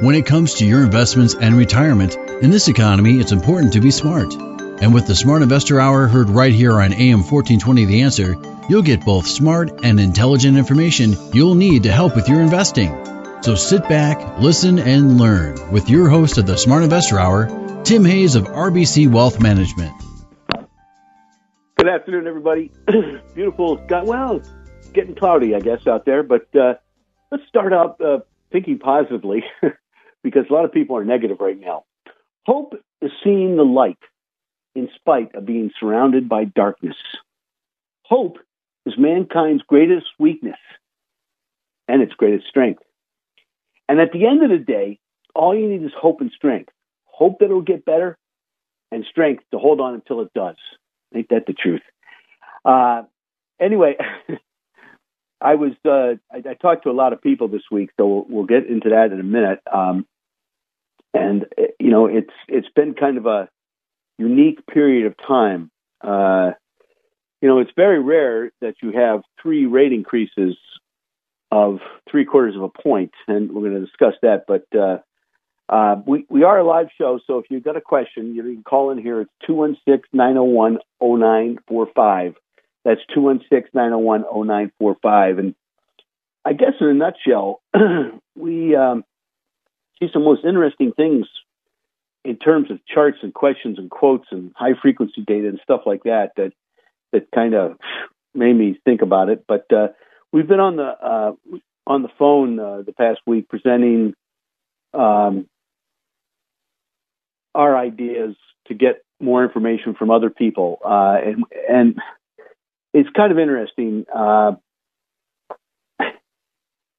When it comes to your investments and retirement, in this economy, it's important to be smart. And with the Smart Investor Hour heard right here on AM 1420 The Answer, you'll get both smart and intelligent information you'll need to help with your investing. So sit back, listen, and learn with your host of the Smart Investor Hour, Tim Hayes of RBC Wealth Management. Good afternoon, everybody. Beautiful. Got well, getting cloudy, I guess, out there. But uh, let's start out uh, thinking positively, because a lot of people are negative right now. Hope is seeing the light in spite of being surrounded by darkness. Hope is mankind's greatest weakness and its greatest strength. And at the end of the day, all you need is hope and strength. Hope that it'll get better and strength to hold on until it does. Ain't that the truth? Uh, anyway, I was uh, I, I, talked to a lot of people this week, so we'll, we'll get into that in a minute. Um, and you know, it's it's been kind of a unique period of time. Uh, you know, it's very rare that you have three rate increases of three quarters of a point, and we're going to discuss that. But uh, uh, we, we are a live show, so if you've got a question, you can call in here. It's 216 901 0945. That's 216 901 0945. And I guess in a nutshell, we um, see some most interesting things in terms of charts and questions and quotes and high frequency data and stuff like that that that kind of made me think about it. But uh, we've been on the uh, on the phone uh, the past week presenting um, our ideas to get more information from other people, uh, and and it's kind of interesting. Uh,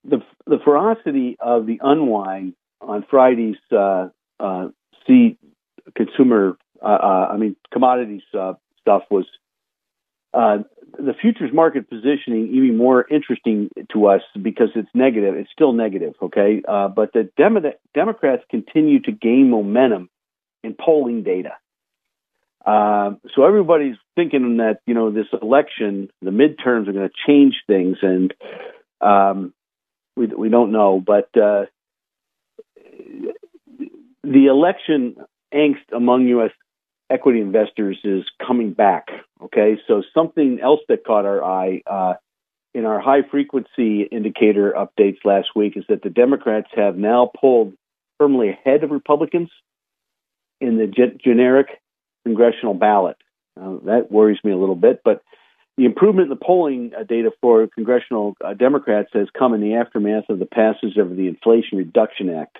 the the ferocity of the unwind on Friday's uh, uh, see consumer, uh, uh, I mean commodities uh, stuff was the futures market positioning even more interesting to us because it's negative. It's still negative, okay? but the Dem- Democrats continue to gain momentum in polling data. Uh, so everybody's thinking that you know this election, the midterms are going to change things, and um, we we don't know. But uh, the election angst among U.S. equity investors is coming back. Okay, so something else that caught our eye uh, in our high frequency indicator updates last week is that the Democrats have now pulled firmly ahead of Republicans in the ge- generic congressional ballot. Uh, that worries me a little bit, but the improvement in the polling uh, data for congressional uh, Democrats has come in the aftermath of the passage of the Inflation Reduction Act,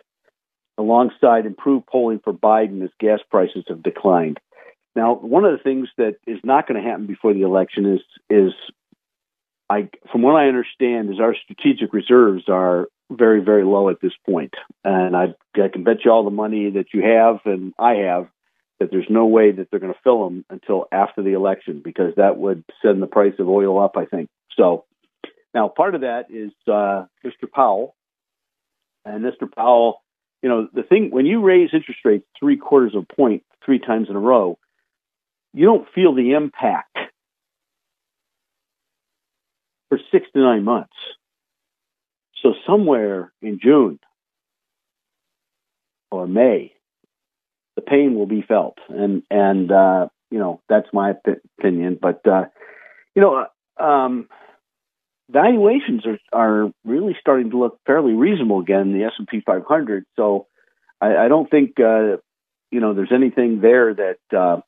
alongside improved polling for Biden as gas prices have declined. Now, one of the things that is not going to happen before the election is is I, from what I understand, is our strategic reserves are very, very low at this point. And I, I can bet you all the money that you have and I have that there's no way that they're going to fill them until after the election because that would send the price of oil up, I think. So now part of that is uh, Mr. Powell. And Mr. Powell, you know, the thing, when you raise interest rates three quarters of a point three times in a row, you don't feel the impact for six to nine months. So somewhere in June or May, the pain will be felt, and and uh, you know that's my opinion. But uh, you know, uh, um, valuations are are really starting to look fairly reasonable again in the S and P 500. So I, I don't think uh, you know there's anything there that uh,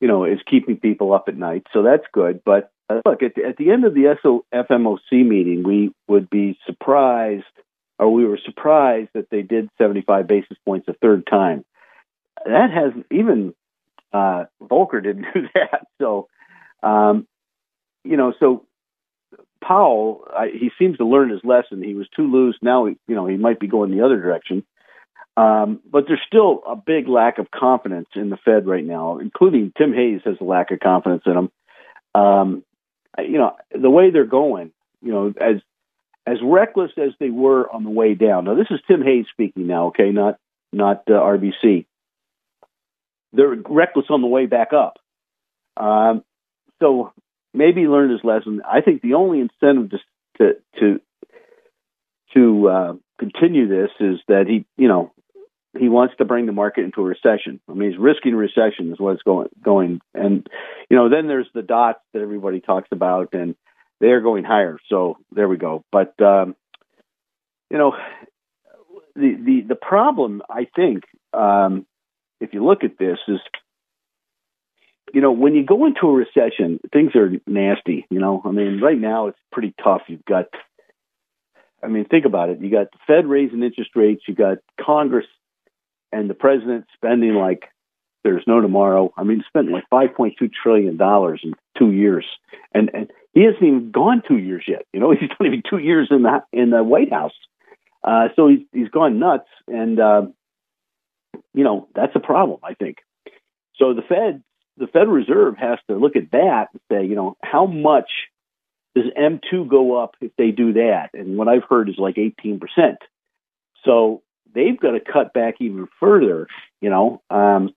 you know is keeping people up at night. So that's good. But uh, look, at the, at the end of the SO, FMOC meeting, we would be surprised, or we were surprised that they did 75 basis points a third time. That has even uh, Volcker didn't do that. So, um, you know, so Powell, I, he seems to learn his lesson. He was too loose. Now, you know, he might be going the other direction. Um, but there's still a big lack of confidence in the Fed right now, including Tim Hayes has a lack of confidence in them. Um, you know, the way they're going, you know, as as reckless as they were on the way down. Now, this is Tim Hayes speaking now, okay, not not uh, RBC. They're reckless on the way back up. Um, so maybe learned his lesson. I think the only incentive to to to, to uh, continue this is that he, you know, he wants to bring the market into a recession. I mean, he's risking recession is what's going going. And you know, then there's the dots that everybody talks about, and they're going higher. So there we go. But um, you know, the the the problem I think, um, if you look at this, is you know when you go into a recession, things are nasty. You know, I mean, right now it's pretty tough. You've got I mean, think about it. You got the Fed raising interest rates. You got Congress and the president spending like there's no tomorrow. I mean, spent like 5.2 trillion dollars in two years, and and he hasn't even gone two years yet. You know, he's not even two years in the in the White House. Uh, so he's he's gone nuts, and uh, you know that's a problem. I think. So the Fed, the Federal Reserve, has to look at that and say, you know, how much does M2 go up if they do that? And what I've heard is like 18%. So they've got to cut back even further, you know. Um,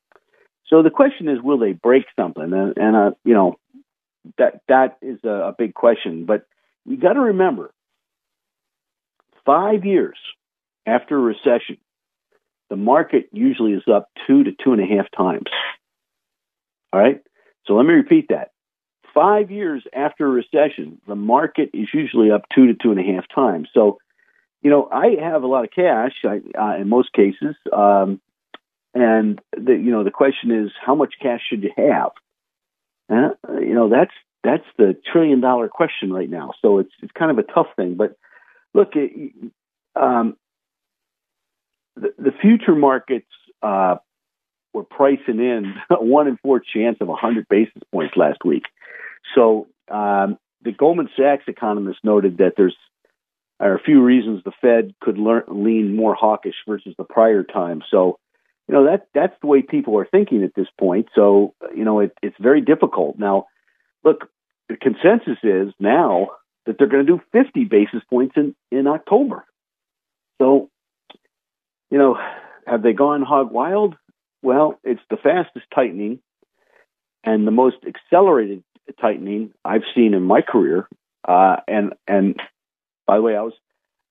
so the question is, will they break something? And, and uh, you know, that that is a, a big question. But you got to remember, five years after a recession, the market usually is up two to two and a half times. All right. So let me repeat that five years after a recession, the market is usually up two to two and a half times. So, you know, I have a lot of cash I, uh, in most cases, um, and the you know the question is how much cash should you have? Uh, you know that's that's the trillion dollar question right now. So it's it's kind of a tough thing. But look, it, um, the, the future markets uh, were pricing in a one in four chance of 100 basis points last week. So um, the Goldman Sachs economist noted that there's are a few reasons the Fed could learn, lean more hawkish versus the prior time. So, you know that that's the way people are thinking at this point. So, you know, it, it's very difficult now. Look, the consensus is now that they're going to do 50 basis points in in October. So, you know, have they gone hog wild? Well, it's the fastest tightening and the most accelerated tightening I've seen in my career. Uh, and and by the way, I was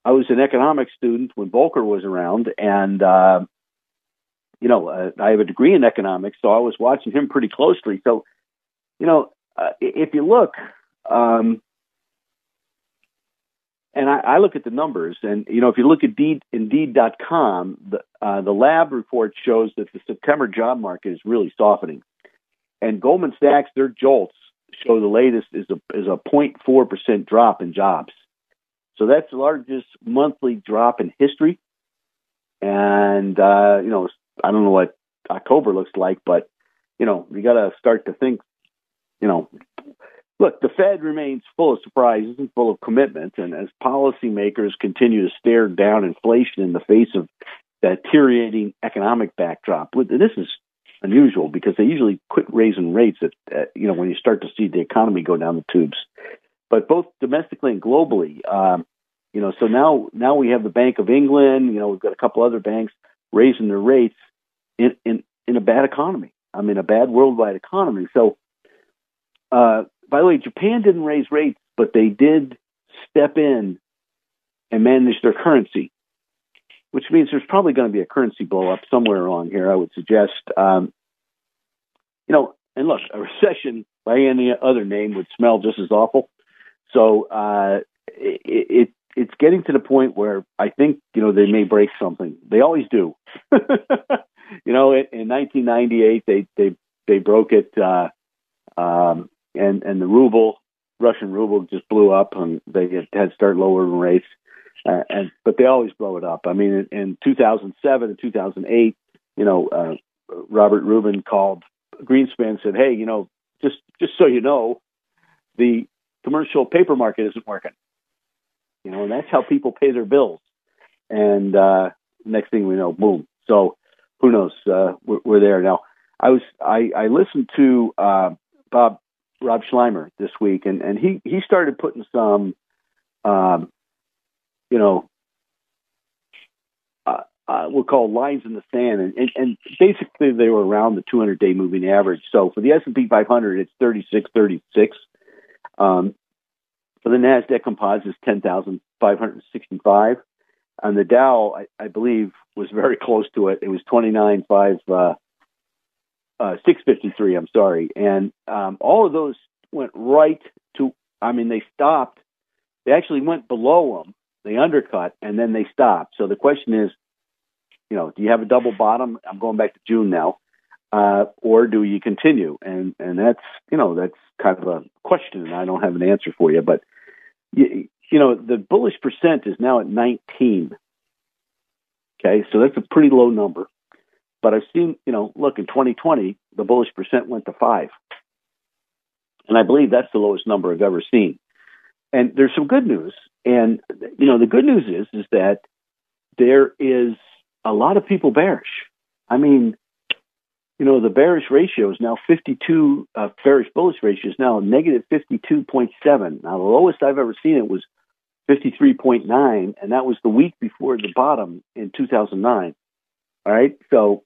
I was an economics student when Volcker was around, and uh, you know uh, I have a degree in economics, so I was watching him pretty closely. So, you know, uh, if you look, um, and I, I, look at the numbers, and you know, if you look at Indeed, Indeed.com, the uh, the lab report shows that the September job market is really softening, and Goldman Sachs, their JOLTS show the latest is a is a 0.4 percent drop in jobs. So that's the largest monthly drop in history. And uh, you know, I don't know what October looks like, but you know, you got to start to think. You know, look, the Fed remains full of surprises and full of commitments, and as policymakers continue to stare down inflation in the face of deteriorating economic backdrop, this is unusual because they usually quit raising rates at, at, you know when you start to see the economy go down the tubes. But both domestically and globally, um, you know, so now now we have the Bank of England. You know, we've got a couple other banks raising their rates in in in a bad economy. I mean, a bad worldwide economy. So, uh, by the way, Japan didn't raise rates, but they did step in and manage their currency which means there's probably going to be a currency blow up somewhere along here. I would suggest, um, you know, and look, a recession by any other name would smell just as awful. So uh, it, it it's getting to the point where I think you know they may break something. They always do. you know, in, in 1998 they they they broke it, uh, um, and and the ruble, Russian ruble, just blew up, and they had to start lowering rates. Uh, and but they always blow it up. I mean, in, in 2007 and 2008, you know, uh, Robert Rubin called Greenspan said, "Hey, you know, just just so you know, the commercial paper market isn't working. You know, and that's how people pay their bills. And uh, next thing we know, boom. So who knows? Uh, we're, we're, there now. I was I, I listened to uh, Bob Rob Sluymer this week, and, and he he started putting some, um, you know, uh, uh, we'll call lines in the sand, and, and, and basically they were around the 200 day moving average. So for the S and P 500, it's 36, 36. Um, for the Nasdaq Composite, it's 10,565. And the Dow, I, I, believe, was very close to it. It was 29,5. Uh, uh, 653, I'm sorry. And um, all of those went right to, I mean, they stopped. They actually went below them. They undercut and then they stopped. So the question is, you know, do you have a double bottom? I'm going back to June now. Uh, or do you continue? And and that's you know that's kind of a question, and I don't have an answer for you. But you, you know the bullish percent is now at 19. Okay, so that's a pretty low number. But I've seen, you know, look, in 2020, the bullish percent went to five. And I believe that's the lowest number I've ever seen. And there's some good news. And, you know, the good news is, is that there is a lot of people bearish. I mean, you know, the bearish ratio is now 52, uh, bearish bullish ratio is now negative 52.7. Now, the lowest I've ever seen it was 53.9, and that was the week before the bottom in 2009. All right. So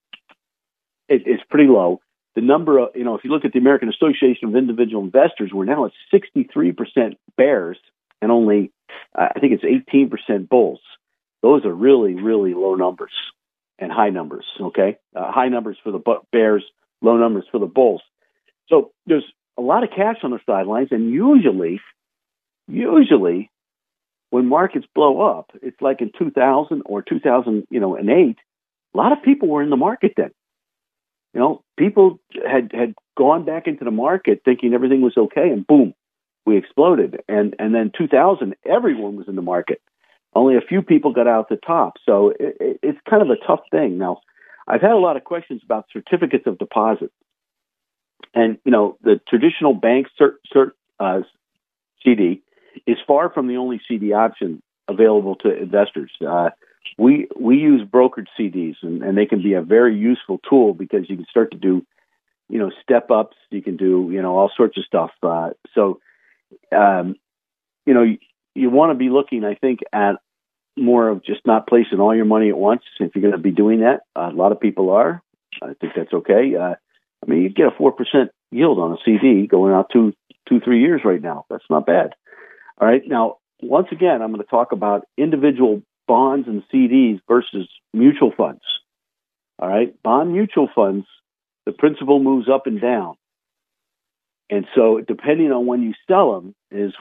it, it's pretty low. The number of, you know, if you look at the American Association of Individual Investors, we're now at 63% bears and only, uh, I think it's 18% bulls. Those are really, really low numbers and high numbers. Okay. Uh, high numbers for the bears, low numbers for the bulls. So there's a lot of cash on the sidelines, and usually, usually, when markets blow up, it's like in 2000 or 2000, you know, and eight. A lot of people were in the market then. You know, people had had gone back into the market thinking everything was okay, and boom, we exploded. And and then 2000, everyone was in the market. Only a few people got out the top. So it, it, it's kind of a tough thing. Now, I've had a lot of questions about certificates of deposit, and you know, the traditional bank cert, cert uh, CD is far from the only CD option available to investors. Uh, we we use brokered CDs, and, and they can be a very useful tool because you can start to do, you know, step ups. You can do, you know, all sorts of stuff. Uh, so, um, you know, you, you want to be looking, I think, at more of just not placing all your money at once. If you're going to be doing that, a lot of people are. I think that's okay. Uh, I mean, you get a four percent yield on a CD going out two, two, three years right now. That's not bad. All right. Now, once again, I'm going to talk about individual bonds and CDs versus mutual funds. All right, bond mutual funds, the principal moves up and down. And so depending on when you sell them is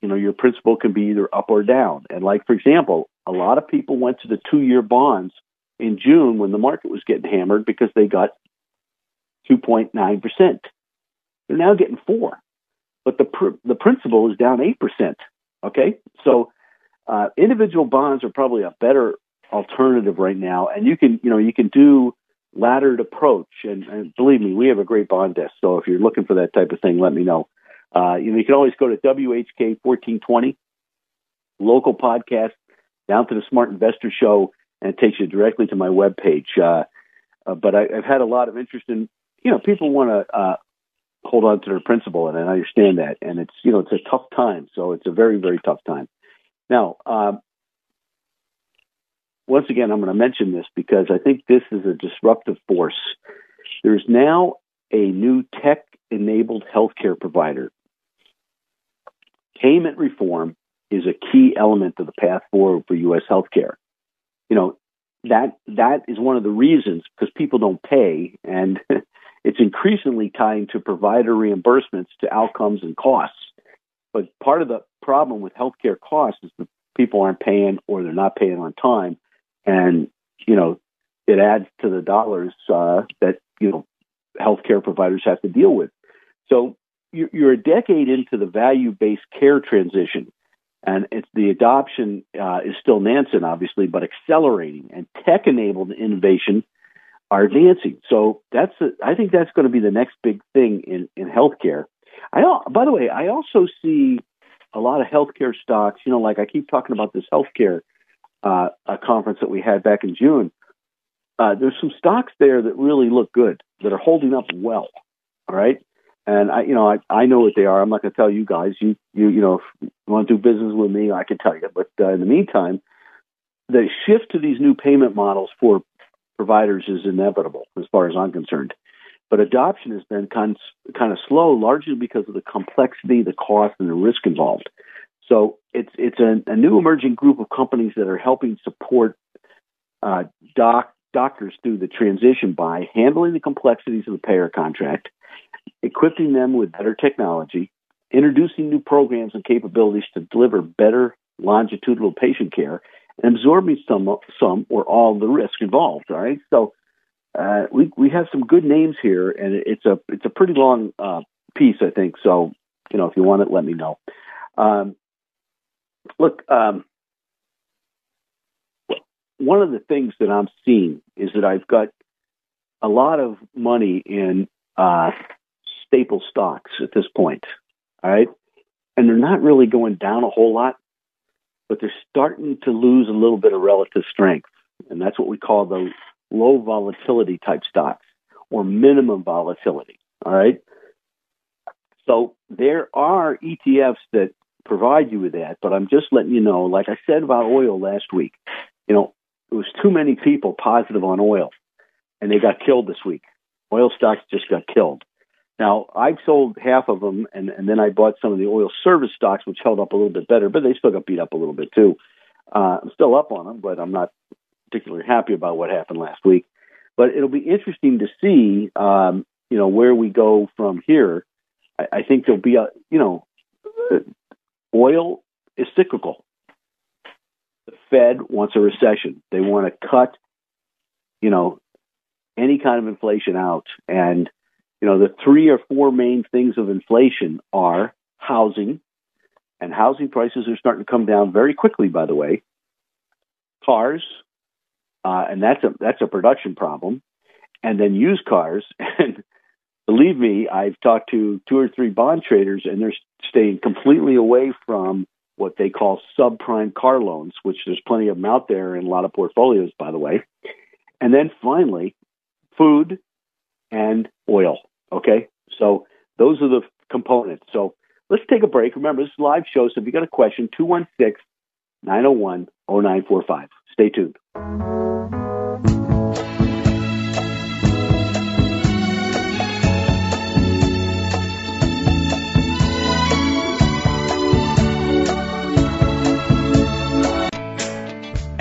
you know your principal can be either up or down. And like for example, a lot of people went to the 2-year bonds in June when the market was getting hammered because they got 2.9%. They're now getting 4. But the pr- the principal is down 8%. Okay? So uh, individual bonds are probably a better alternative right now, and you can you know you can do laddered approach. And, and, believe me, we have a great bond desk. So if you're looking for that type of thing, let me know. Uh, you know, you can always go to WHK 1420 local podcast down to the Smart Investor Show, and it takes you directly to my webpage. Uh, uh, but I, have had a lot of interest in you know people want to uh, hold on to their principal, and I understand that. And it's you know it's a tough time, so it's a very very tough time. Now, um, once again, I'm going to mention this because I think this is a disruptive force. There's now a new tech enabled healthcare provider. Payment reform is a key element of the path forward for U.S. healthcare. You know, that that is one of the reasons because people don't pay and it's increasingly tying to provider reimbursements to outcomes and costs. But part of the problem with healthcare costs is that people aren't paying or they're not paying on time, and you know it adds to the dollars uh, that you know healthcare providers have to deal with. So you're a decade into the value-based care transition, and it's the adoption uh, is still nascent, obviously, but accelerating, and tech-enabled innovation are advancing. So that's a, I think that's going to be the next big thing in in healthcare. I by the way, I also see a lot of healthcare stocks. You know, like I keep talking about this healthcare uh, conference that we had back in June. Uh, there's some stocks there that really look good that are holding up well. All right. And I, you know, I, I know what they are. I'm not going to tell you guys. You, you, you know, if you want to do business with me, I can tell you. But uh, in the meantime, the shift to these new payment models for providers is inevitable, as far as I'm concerned. But adoption has been kind of, kind of slow, largely because of the complexity, the cost, and the risk involved. So it's it's a, a new emerging group of companies that are helping support uh, doc, doctors through the transition by handling the complexities of the payer contract, equipping them with better technology, introducing new programs and capabilities to deliver better longitudinal patient care, and absorbing some some or all the risk involved. All right, so uh, we we have some good names here, and it's a it's a pretty long uh, piece, I think. So you know, if you want it, let me know. Um, look, um, one of the things that I'm seeing is that I've got a lot of money in uh, staple stocks at this point. All right. And they're not really going down a whole lot, but they're starting to lose a little bit of relative strength. And that's what we call the low volatility type stocks or minimum volatility. All right. So there are ETFs that provide you with that, but I'm just letting you know, like I said about oil last week, you know, it was too many people positive on oil and they got killed this week. Oil stocks just got killed. Now, I've sold half of them and, and then I bought some of the oil service stocks, which held up a little bit better, but they still got beat up a little bit too. Uh, I'm still up on them, but I'm not particularly happy about what happened last week. But it'll be interesting to see, um, you know, where we go from here. I, I think there'll be a, you know, oil is cyclical. The Fed wants a recession. They want to cut, you know, any kind of inflation out. And, you know, the three or four main things of inflation are housing, and housing prices are starting to come down very quickly, by the way. Cars, uh, and that's a that's a production problem. And then used cars, and believe me, I've talked to two or three bond traders, and they're staying completely away from what they call subprime car loans, which there's plenty of them out there in a lot of portfolios, by the way. And then finally, food and oil. Okay, so those are the components. So let's take a break. Remember, this is live show, so if you got a question, 216 901 0945. Stay tuned.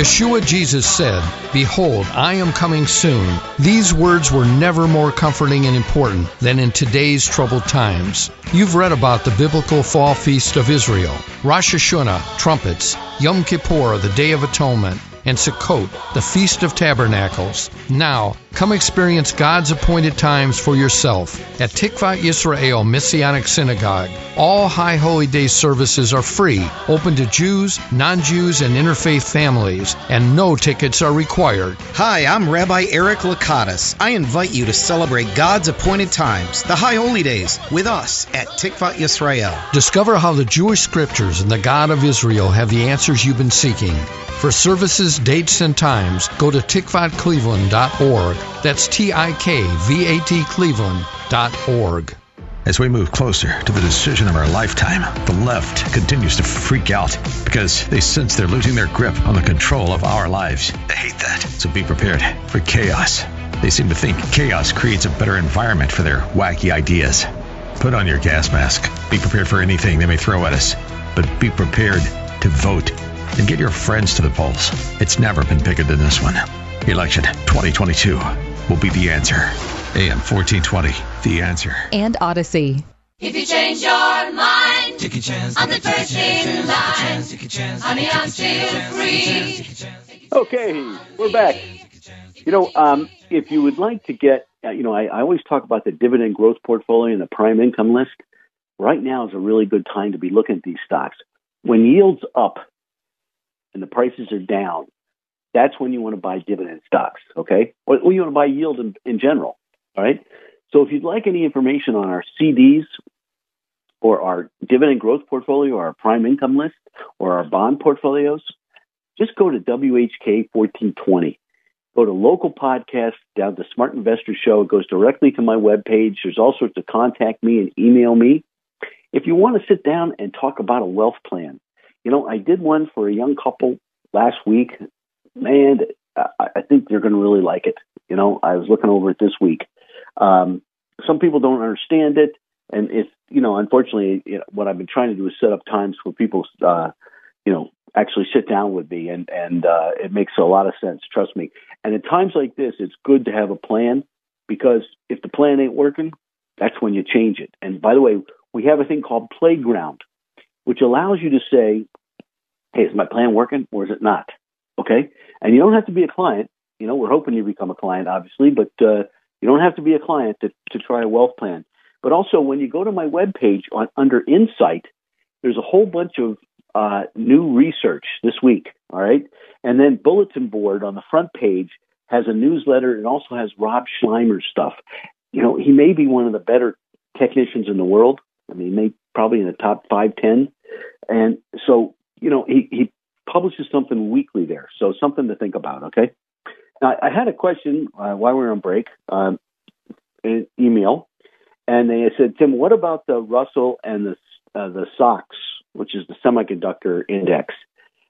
Yeshua Jesus said, Behold, I am coming soon. These words were never more comforting and important than in today's troubled times. You've read about the biblical fall feast of Israel, Rosh Hashanah, trumpets, Yom Kippur, the Day of Atonement, and Sukkot, the Feast of Tabernacles. Now, come experience God's appointed times for yourself at Tikvat Yisrael Messianic Synagogue. All High Holy Day services are free, open to Jews, non Jews, and interfaith families, and no tickets are required. Hi, I'm Rabbi Eric Lakatos. I invite you to celebrate God's appointed times, the High Holy Days, with us at Tikvat Yisrael. Discover how the Jewish scriptures and the God of Israel have the answers you've been seeking. For services, dates, and times, go to tikvatcleveland.org. That's T I K V A T Cleveland.org. As we move closer to the decision of our lifetime, the left continues to freak out because they sense they're losing their grip on the control of our lives. They hate that, so be prepared for chaos. They seem to think chaos creates a better environment for their wacky ideas. Put on your gas mask. Be prepared for anything they may throw at us, but be prepared to vote and get your friends to the polls. It's never been bigger than this one. Election 2022 will be the answer. AM 1420, The Answer. And Odyssey. If you change your mind, take a chance. I'm the first in line. Honey, I'm still free. Okay, we're back. You know, um, if you would like to get, uh, you know, I, I always talk about the dividend growth portfolio and the prime income list. Right now is a really good time to be looking at these stocks. When yields up and the prices are down, that's when you want to buy dividend stocks, okay? Or, or you want to buy yield in, in general, all right? So if you'd like any information on our CDs or our dividend growth portfolio or our prime income list or our bond portfolios, just go to WHK 1420. Go to local podcast, down to Smart Investor Show. It goes directly to my webpage. There's all sorts of contact me and email me. If you want to sit down and talk about a wealth plan, you know, I did one for a young couple last week. Man, I I think they're going to really like it. You know, I was looking over it this week. Um, some people don't understand it, and it's you know, unfortunately, you know, what I've been trying to do is set up times for people, uh, you know, actually sit down with me, and and uh, it makes a lot of sense. Trust me. And at times like this, it's good to have a plan because if the plan ain't working, that's when you change it. And by the way, we have a thing called Playground, which allows you to say, "Hey, is my plan working or is it not?" Okay, and you don't have to be a client. You know, we're hoping you become a client, obviously, but uh, you don't have to be a client to, to try a wealth plan. But also, when you go to my webpage on under Insight, there's a whole bunch of uh, new research this week. All right, and then Bulletin Board on the front page has a newsletter and also has Rob Sluymer's stuff. You know, he may be one of the better technicians in the world. I mean, he may probably in the top five ten, and so you know he he publishes something weekly there. So something to think about. Okay. Now, I had a question uh, while we were on break, um, an email, and they said, Tim, what about the Russell and the uh, the SOX, which is the semiconductor index?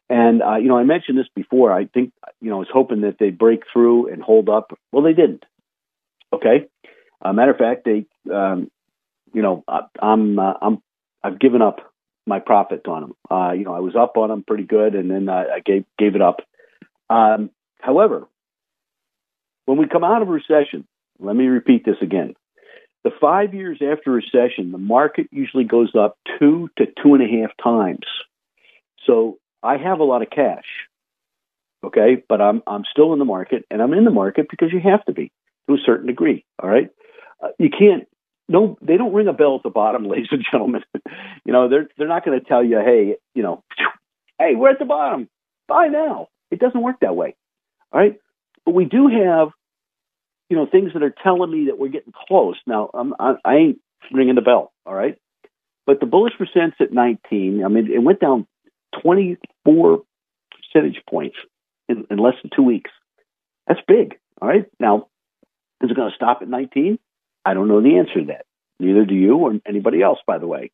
And uh, you know, I mentioned this before. I think you know, I was hoping that they break through and hold up. Well, they didn't. Okay. Uh, matter of fact, they, um, you know, I, I'm uh, I'm I've given up my profit on them. Uh, you know, I was up on them pretty good, and then I, I gave gave it up. Um, however, when we come out of recession, let me repeat this again. The five years after recession, the market usually goes up two to two and a half times. So I have a lot of cash, okay, but I'm I'm still in the market, and I'm in the market because you have to be to a certain degree. All right, uh, you can't. No, they don't ring a bell at the bottom, ladies and gentlemen. you know, they're they're not going to tell you, hey, you know, hey, we're at the bottom. Buy now. It doesn't work that way. All right, but we do have you know, things that are telling me that we're getting close. Now, I'm, I, I ain't ringing the bell, all right? But the bullish percent's at 19. I mean, it went down 24 percentage points in, in less than two weeks. That's big, all right? Now, is it going to stop at 19? I don't know the answer to that. Neither do you or anybody else, by the way.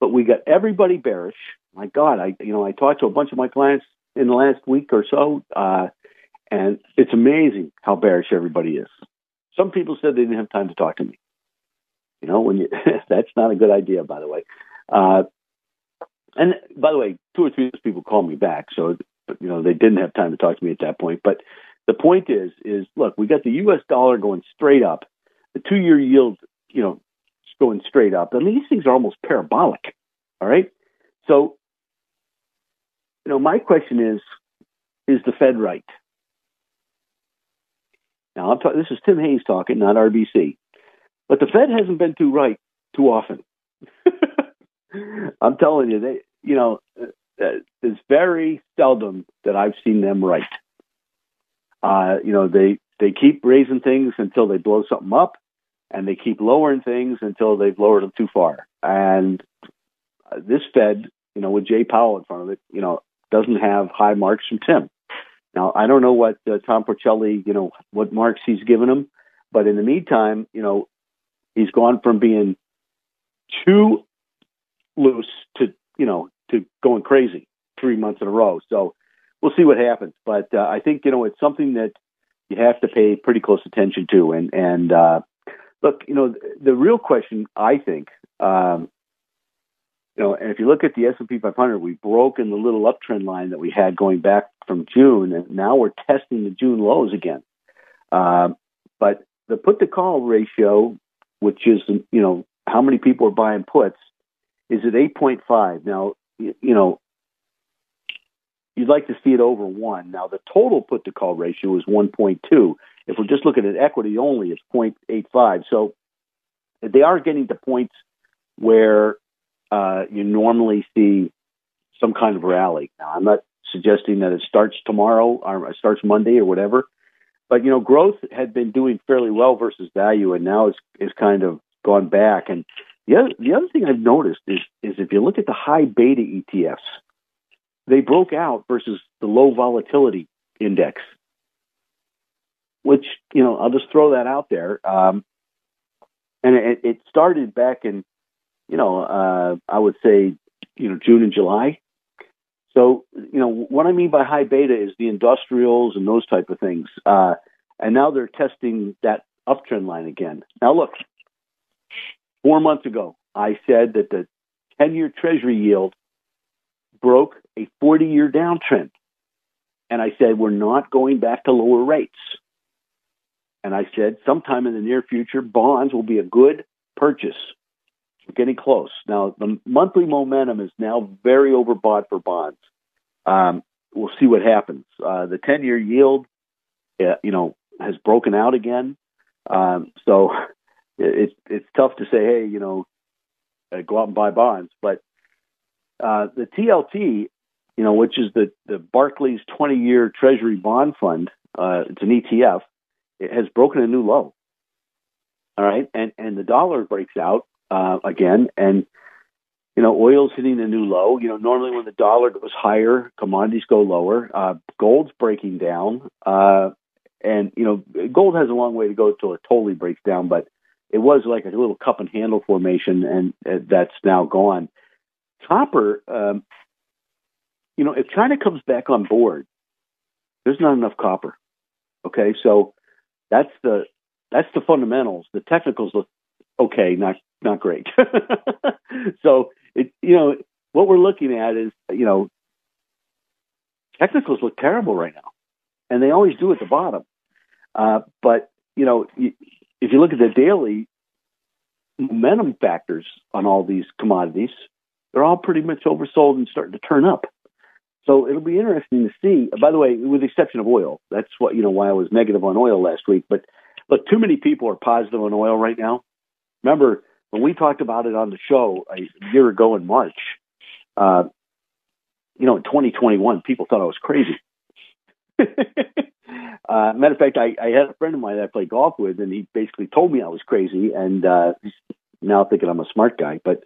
But we got everybody bearish. My God, I you know I talked to a bunch of my clients in the last week or so. Uh, and it's amazing how bearish everybody is. Some people said they didn't have time to talk to me. You know, when you that's not a good idea, by the way. Uh, and by the way, two or three people called me back, so you know they didn't have time to talk to me at that point. But the point is, is look, we got the U.S. dollar going straight up, the two-year yield, you know, going straight up. I mean, these things are almost parabolic. All right, so you know, my question is, is the Fed right? Now, talk, this is Tim Hayes talking, not RBC. But the Fed hasn't been too right too often. I'm telling you, they, you know, uh, uh, it's very seldom that I've seen them right. Uh, you know, they they keep raising things until they blow something up, and they keep lowering things until they've lowered them too far. And this Fed, you know, with Jay Powell in front of it, you know, doesn't have high marks from Tim. Now, I don't know what uh, Tom Porcelli, you know, what marks he's given him, but in the meantime, you know, he's gone from being too loose to, you know, to going crazy three months in a row. So we'll see what happens. But uh, I think, you know, it's something that you have to pay pretty close attention to. And, and, uh, look, you know, the, the real question, I think, um, you know, and if you look at the S&P 500, we've broken the little uptrend line that we had going back from June, and now we're testing the June lows again. Uh, but the put to call ratio, which is you know how many people are buying puts, is at 8.5. Now you, you know you'd like to see it over one. Now the total put to call ratio is 1.2. If we're just looking at equity only, it's 0.85. So they are getting to points where uh, you normally see some kind of rally. Now, I'm not suggesting that it starts tomorrow or starts Monday or whatever, but you know, growth had been doing fairly well versus value, and now it's is kind of gone back. And the other the other thing I've noticed is is if you look at the high beta ETFs, they broke out versus the low volatility index, which you know I'll just throw that out there. Um, and it, it started back in you know uh, I would say you know June and July. So you know what I mean by high beta is the industrials and those type of things. Uh, and now they're testing that uptrend line again. Now look, four months ago I said that the 10-year Treasury yield broke a 40-year downtrend, and I said we're not going back to lower rates. And I said sometime in the near future, bonds will be a good purchase. We're getting close. Now, the monthly momentum is now very overbought for bonds. Um, we'll see what happens. Uh, the 10 year yield, uh, you know, has broken out again. Um, so it's it's tough to say, hey, you know, uh, go out and buy bonds. But uh, the TLT, you know, which is the, the Barclays 20 year Treasury bond fund, uh, it's an ETF, it has broken a new low. All right. And, and the dollar breaks out uh, again. And, you know, oil's hitting a new low. You know, normally when the dollar goes higher, commodities go lower. Uh, gold's breaking down. Uh, and, you know, gold has a long way to go until it totally breaks down, but it was like a little cup and handle formation, and uh, that's now gone. Copper, um, you know, if China comes back on board, there's not enough copper. Okay, so that's the that's the fundamentals. The technicals look okay, not not great. so it you know what we're looking at is you know technicals look terrible right now, and they always do at the bottom. Uh, but you know if you look at the daily momentum factors on all these commodities, they're all pretty much oversold and starting to turn up. So it'll be interesting to see. By the way, with the exception of oil, that's what you know why I was negative on oil last week. But look, too many people are positive on oil right now. Remember when we talked about it on the show a year ago in March? Uh, you know, in 2021, people thought I was crazy. uh, matter of fact, I, I had a friend of mine that I played golf with, and he basically told me I was crazy, and uh, now thinking I'm a smart guy. But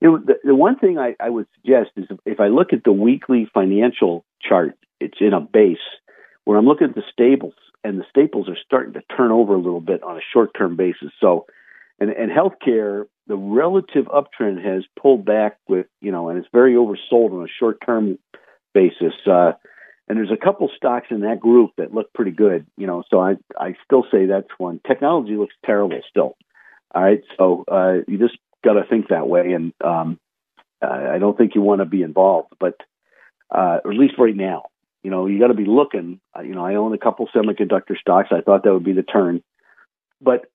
you know, the, the one thing I, I would suggest is if, I look at the weekly financial chart, it's in a base where I'm looking at the staples, and the staples are starting to turn over a little bit on a short-term basis. So, and, and healthcare, the relative uptrend has pulled back with you know, and it's very oversold on a short-term basis. Uh, and there's a couple stocks in that group that look pretty good, you know. So I I still say that's one. Technology looks terrible still. All right, so uh, you just got to think that way, and um, I don't think you want to be involved, but uh, at least right now, you know, you got to be looking. Uh, you know, I own a couple semiconductor stocks. I thought that would be the turn, but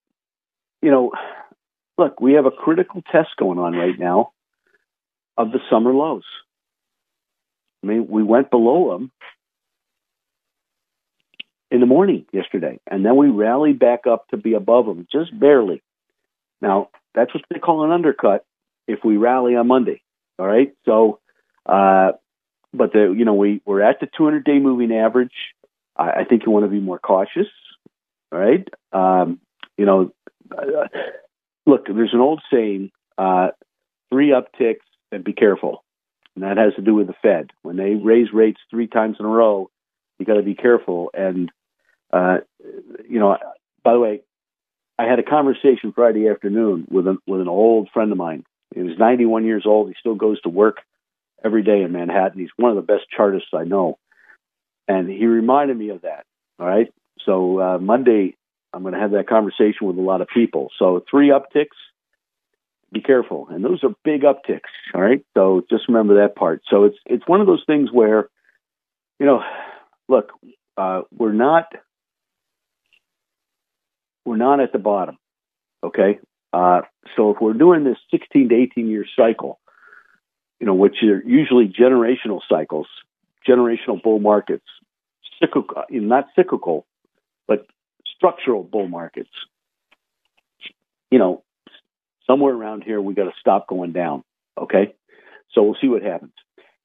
you know, look, we have a critical test going on right now of the summer lows. I mean, we went below them in the morning yesterday, and then we rallied back up to be above them just barely. Now that's what they call an undercut if we rally on Monday. All right, so uh, but the you know we we're at the 200 day moving average. I, I think you want to be more cautious. All right, um, you know, uh, look, there's an old saying: uh, three upticks and be careful, and that has to do with the Fed. When they raise rates three times in a row, you got to be careful. And uh, you know, by the way, I had a conversation Friday afternoon with an with an old friend of mine. He was 91 years old. He still goes to work every day in Manhattan. He's one of the best chartists I know, and he reminded me of that. All right, so uh, Monday I'm going to have that conversation with a lot of people. So three upticks. Be careful, and those are big upticks. All right, so just remember that part. So it's it's one of those things where, you know, look, uh, we're not we're not at the bottom. Okay. Uh, so if we're doing this 16 to 18 year cycle, you know, which are usually generational cycles, generational bull markets, cyclical, not cyclical, but structural bull markets. You know, somewhere around here, we got to stop going down. Okay. So we'll see what happens.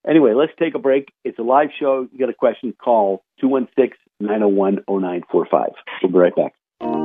Anyway, let's take a break. It's a live show. You got a question, call 216 901 0945. We'll be right back.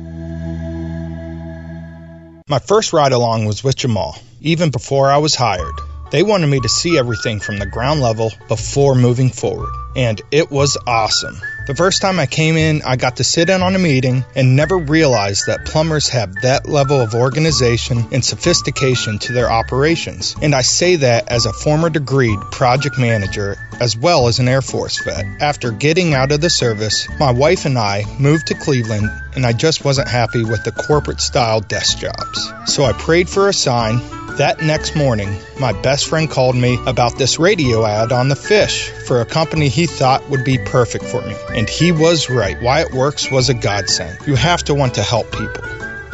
My first ride along was with Jamal, even before I was hired. They wanted me to see everything from the ground level before moving forward, and it was awesome. The first time I came in, I got to sit in on a meeting and never realized that plumbers have that level of organization and sophistication to their operations. And I say that as a former degreed project manager as well as an Air Force vet. After getting out of the service, my wife and I moved to Cleveland and I just wasn't happy with the corporate style desk jobs. So I prayed for a sign that next morning, my best friend called me about this radio ad on the fish for a company he thought would be perfect for me. And he was right. Wyatt Works was a godsend. You have to want to help people.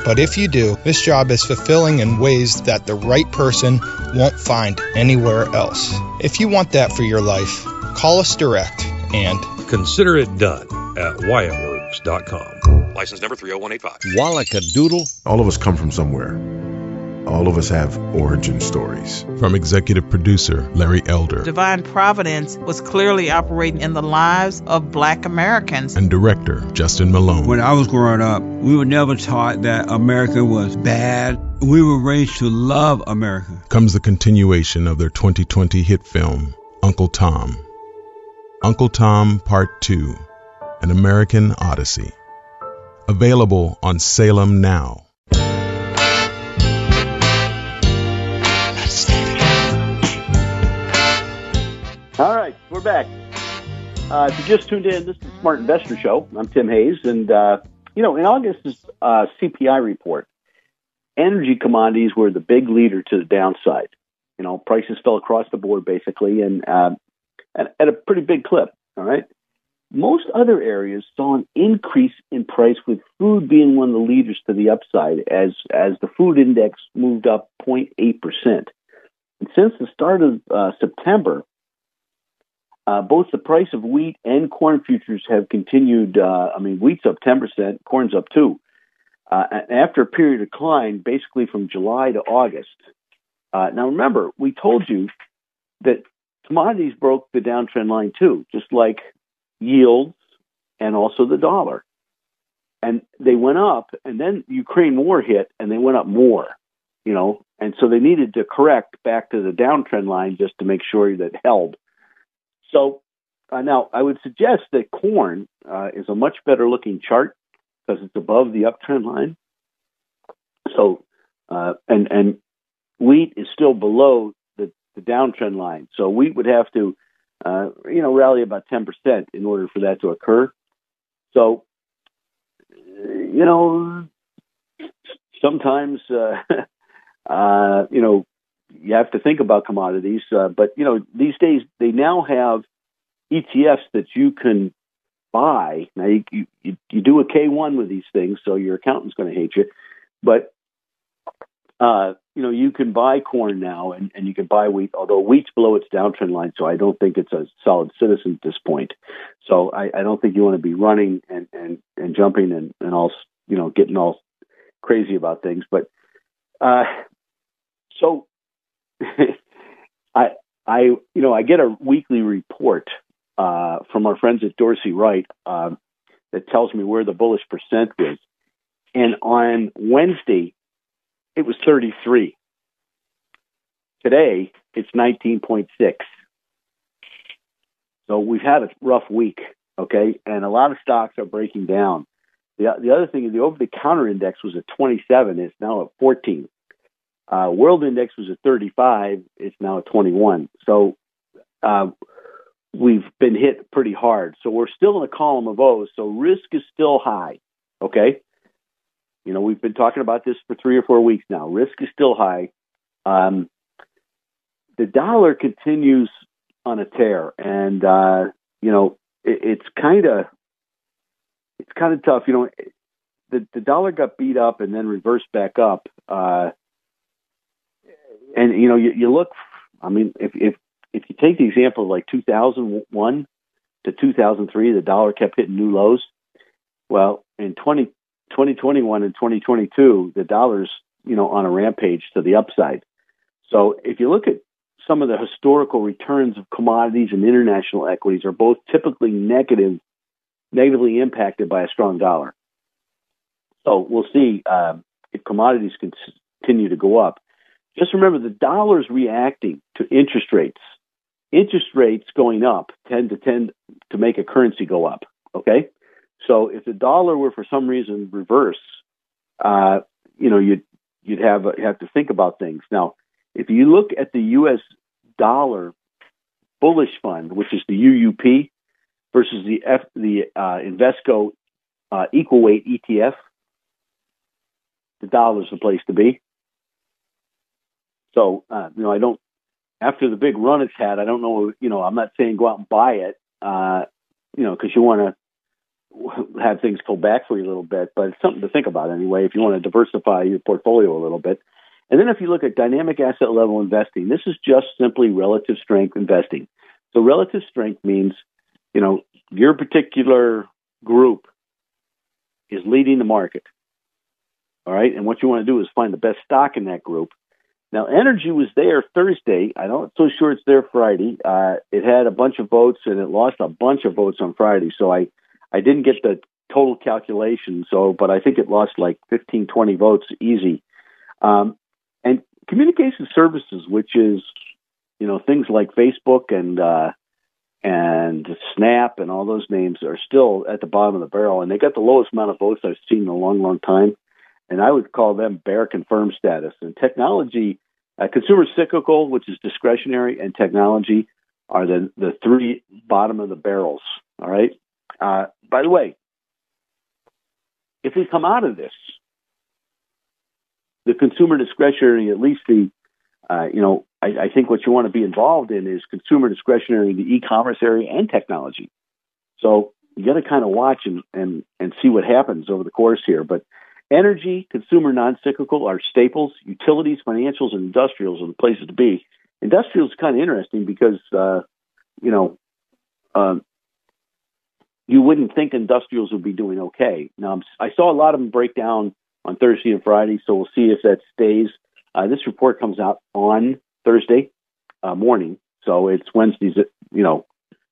But if you do, this job is fulfilling in ways that the right person won't find anywhere else. If you want that for your life, call us direct and consider it done at WyattWorks.com. License number 30185. Wallacadoodle. All of us come from somewhere. All of us have origin stories. From executive producer Larry Elder, Divine Providence was clearly operating in the lives of black Americans. and director Justin Malone. When I was growing up, we were never taught that America was bad. We were raised to love America. comes the continuation of their 2020 hit film, Uncle Tom. Uncle Tom Part 2 An American Odyssey. Available on Salem Now. All right, we're back. Uh, if you just tuned in, this is Smart Investor Show. I'm Tim Hayes, and uh, you know, in August's uh, CPI report, energy commodities were the big leader to the downside. You know, prices fell across the board basically, and uh, at a pretty big clip. All right. Most other areas saw an increase in price, with food being one of the leaders to the upside, as as the food index moved up 0.8 percent. And since the start of uh, September, uh, both the price of wheat and corn futures have continued. Uh, I mean, wheat's up 10%, corn's up 2 uh, after a period of decline, basically from July to August. Uh, now, remember, we told you that commodities broke the downtrend line too, just like yields and also the dollar. And they went up, and then Ukraine war hit, and they went up more, you know, and so they needed to correct back to the downtrend line just to make sure that held. So uh, now I would suggest that corn uh, is a much better looking chart because it's above the uptrend line. So uh, and and wheat is still below the, the downtrend line. So wheat would have to uh, you know rally about ten percent in order for that to occur. So you know sometimes uh, uh, you know you have to think about commodities. Uh, but you know, these days they now have ETFs that you can buy. Now you you, you do a K one with these things, so your accountant's going to hate you. But uh, you know, you can buy corn now, and, and you can buy wheat. Although wheat's below its downtrend line, so I don't think it's a solid citizen at this point. So I, I don't think you want to be running and and and jumping and and all you know getting all crazy about things. But uh, so I, I, you know, I get a weekly report uh, from our friends at Dorsey Wright um, that tells me where the bullish percent is, and on Wednesday, it was 33. today it's 19.6. So we've had a rough week, okay, and a lot of stocks are breaking down. The, the other thing is the over the counter index was at 27, it's now at 14. Uh, world index was at 35, it's now at 21. So uh, we've been hit pretty hard. So we're still in a column of O's. So risk is still high. Okay. You know, we've been talking about this for three or four weeks now. Risk is still high. Um, the dollar continues on a tear, and uh, you know, it, it's kind of it's kind of tough. You know, the the dollar got beat up and then reversed back up. Uh, and you know, you, you look. I mean, if if if you take the example of like 2001 to 2003, the dollar kept hitting new lows. Well, in 20, 2021 and 2022, the dollar's you know on a rampage to the upside. So if you look at some of the historical returns of commodities and international equities are both typically negative, negatively impacted by a strong dollar. So we'll see uh, if commodities continue to go up. Just remember the dollar's reacting to interest rates interest rates going up tend to tend to make a currency go up. Okay, so if the dollar were for some reason reverse, uh, you know you'd you'd have have to think about things. Now, if you look at the U.S. dollar bullish fund, which is the UUP, versus the F, the uh, Invesco uh, equal weight ETF, the dollar's the place to be. So uh, you know I don't after the big run it's had, I don't know, you know, I'm not saying go out and buy it, uh, you know, because you want to have things pull back for you a little bit, but it's something to think about anyway if you want to diversify your portfolio a little bit. And then if you look at dynamic asset level investing, this is just simply relative strength investing. So relative strength means, you know, your particular group is leading the market. All right. And what you want to do is find the best stock in that group now, energy was there Thursday. I'm not so sure it's there Friday. Uh, it had a bunch of votes and it lost a bunch of votes on Friday. So I, I didn't get the total calculation. So, but I think it lost like 15, 20 votes easy. Um, and communication services, which is, you know, things like Facebook and, uh, and Snap and all those names are still at the bottom of the barrel, and they got the lowest amount of votes I've seen in a long, long time and I would call them bear confirmed status. And technology, uh, consumer cyclical, which is discretionary, and technology are the the three bottom of the barrels. All right. Uh, by the way, if we come out of this, the consumer discretionary, at least the, uh, you know, I, I, think what you want to be involved in is consumer discretionary, the e-commerce area, and technology. So you got to kind of watch and, and and see what happens over the course here. But Energy, consumer non-cyclical are staples. Utilities, financials, and industrials are the places to be. Industrials is kind of interesting because, uh, you know, um, you wouldn't think industrials would be doing okay. Now, I saw a lot of them break down on Thursday and Friday, so we'll see if that stays. Uh, this report comes out on Thursday uh, morning, so it's Wednesday's, you know,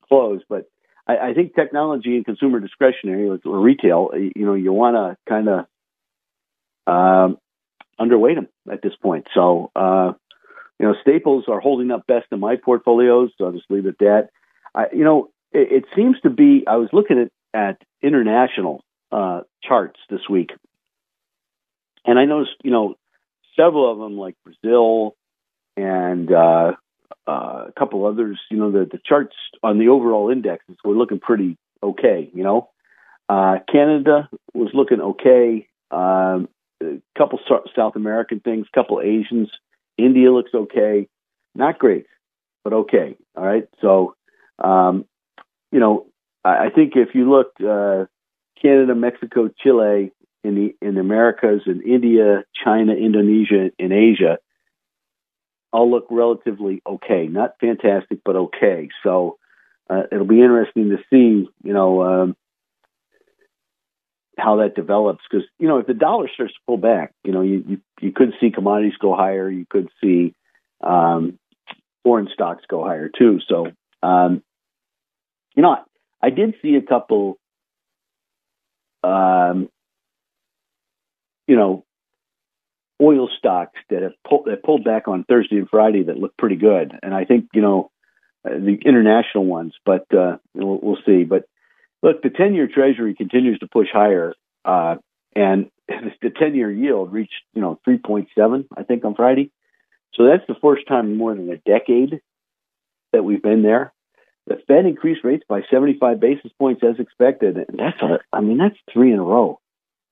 close. But I, I think technology and consumer discretionary or, or retail, you know, you want to kind of um, underweight them at this point. So, uh, you know, staples are holding up best in my portfolios. So I'll just leave it at that. I, you know, it, it seems to be. I was looking at at international uh, charts this week, and I noticed, you know, several of them like Brazil and uh, uh, a couple others. You know, the the charts on the overall indexes were looking pretty okay. You know, uh, Canada was looking okay. Um, a couple South American things, a couple Asians. India looks okay, not great, but okay. All right, so um, you know, I, think if you look, uh, Canada, Mexico, Chile in the in the Americas, and India, China, Indonesia, in Asia, all look relatively okay. Not fantastic, but okay. So uh, it'll be interesting to see, you know. Um, how that develops because you know if the dollar starts to pull back, you know you you, you could see commodities go higher, you could see um, foreign stocks go higher too. So um, you know I, I did see a couple, um, you know, oil stocks that have pulled that pulled back on Thursday and Friday that look pretty good, and I think you know uh, the international ones, but uh, we'll, we'll see. But look, the ten-year Treasury continues to push higher, uh, and the ten-year yield reached you know three point seven, I think, on Friday. So that's the first time in more than a decade that we've been there. The Fed increased rates by 75 basis points as expected. And that's a, I mean, that's three in a row.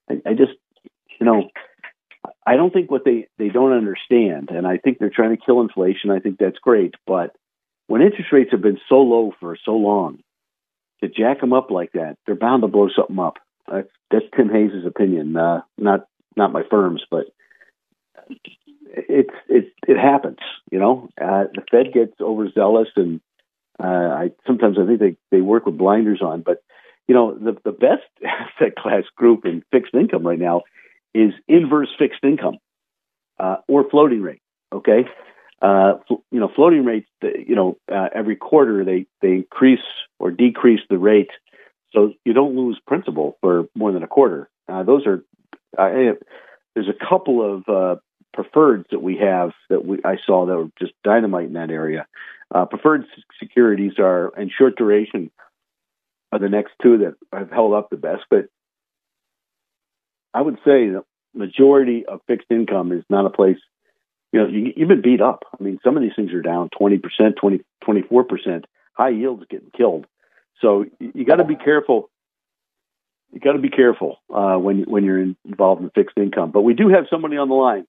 I, I just, you know, I don't think what they, they don't understand, and I think they're trying to kill inflation. I think that's great. But when interest rates have been so low for so long, to jack them up like that, they're bound to blow something up. That's, that's Tim Hayes' opinion, uh, not not my firm's, but it's it it happens. You know, uh, the Fed gets overzealous, and uh, I sometimes I think they they work with blinders on. But you know, the the best asset class group in fixed income right now is inverse fixed income uh, or floating rate. Okay. Uh, you know, floating rates. You know, uh, every quarter they they increase or decrease the rate, so you don't lose principal for more than a quarter. Uh, those are there's a couple of uh, preferreds that we have that we I saw that were just dynamite in that area. Uh, preferred securities are and short duration are the next two that have held up the best. But I would say the majority of fixed income is not a place. You know, you, you've been beat up. I mean, some of these things are down 20%, 20, 24%. High yields getting killed. So you, you got to be careful you got to be careful uh, when when you're in, involved in fixed income. But we do have somebody on the line.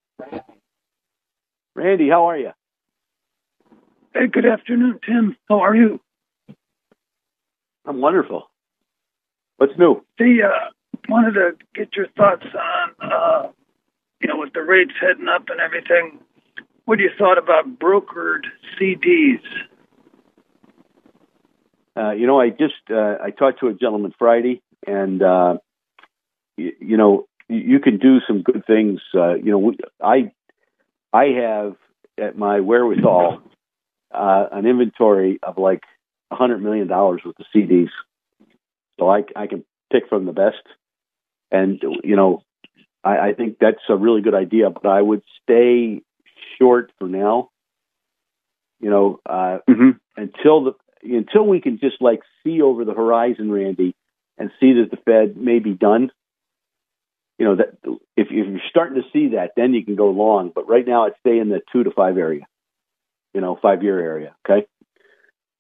Randy, how are you? Hey, good afternoon, Tim. How are you? I'm wonderful. What's new? See, uh, wanted to get your thoughts on, uh, you know, with the rates heading up and everything. What do you thought about brokered CDs? Uh, you know, I just uh, I talked to a gentleman Friday, and uh, you, you know, you can do some good things. Uh, you know, I I have at my wherewithal uh, an inventory of like a hundred million dollars worth of CDs, so I I can pick from the best, and you know, I, I think that's a really good idea. But I would stay short for now. You know, uh, mm-hmm. until the until we can just like see over the horizon, Randy, and see that the Fed may be done. You know that if, if you're starting to see that, then you can go long. But right now, I'd stay in the two to five area. You know, five year area. Okay.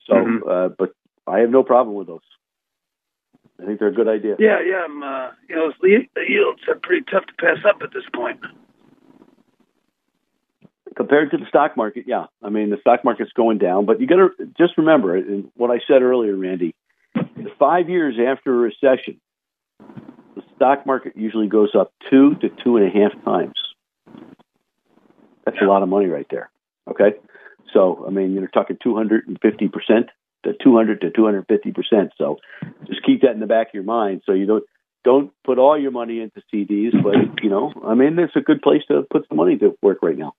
So, Mhm. uh, but I have no problem with those. I think they're a good idea. Yeah, yeah. I'm, uh, you know, the yields are pretty tough to pass up at this point. compared to the stock market, yeah. I mean, the stock market's going down, but you got to just remember and what I said earlier, Randy. Five years after a recession, the stock market usually goes up two to two and a half times. That's a lot of money right there. Okay, so I mean, you're talking 250 percent to 200 to 250 percent. So just keep that in the back of your mind, so you don't don't put all your money into CDs, but you know, I mean, it's a good place to put some money to work right now.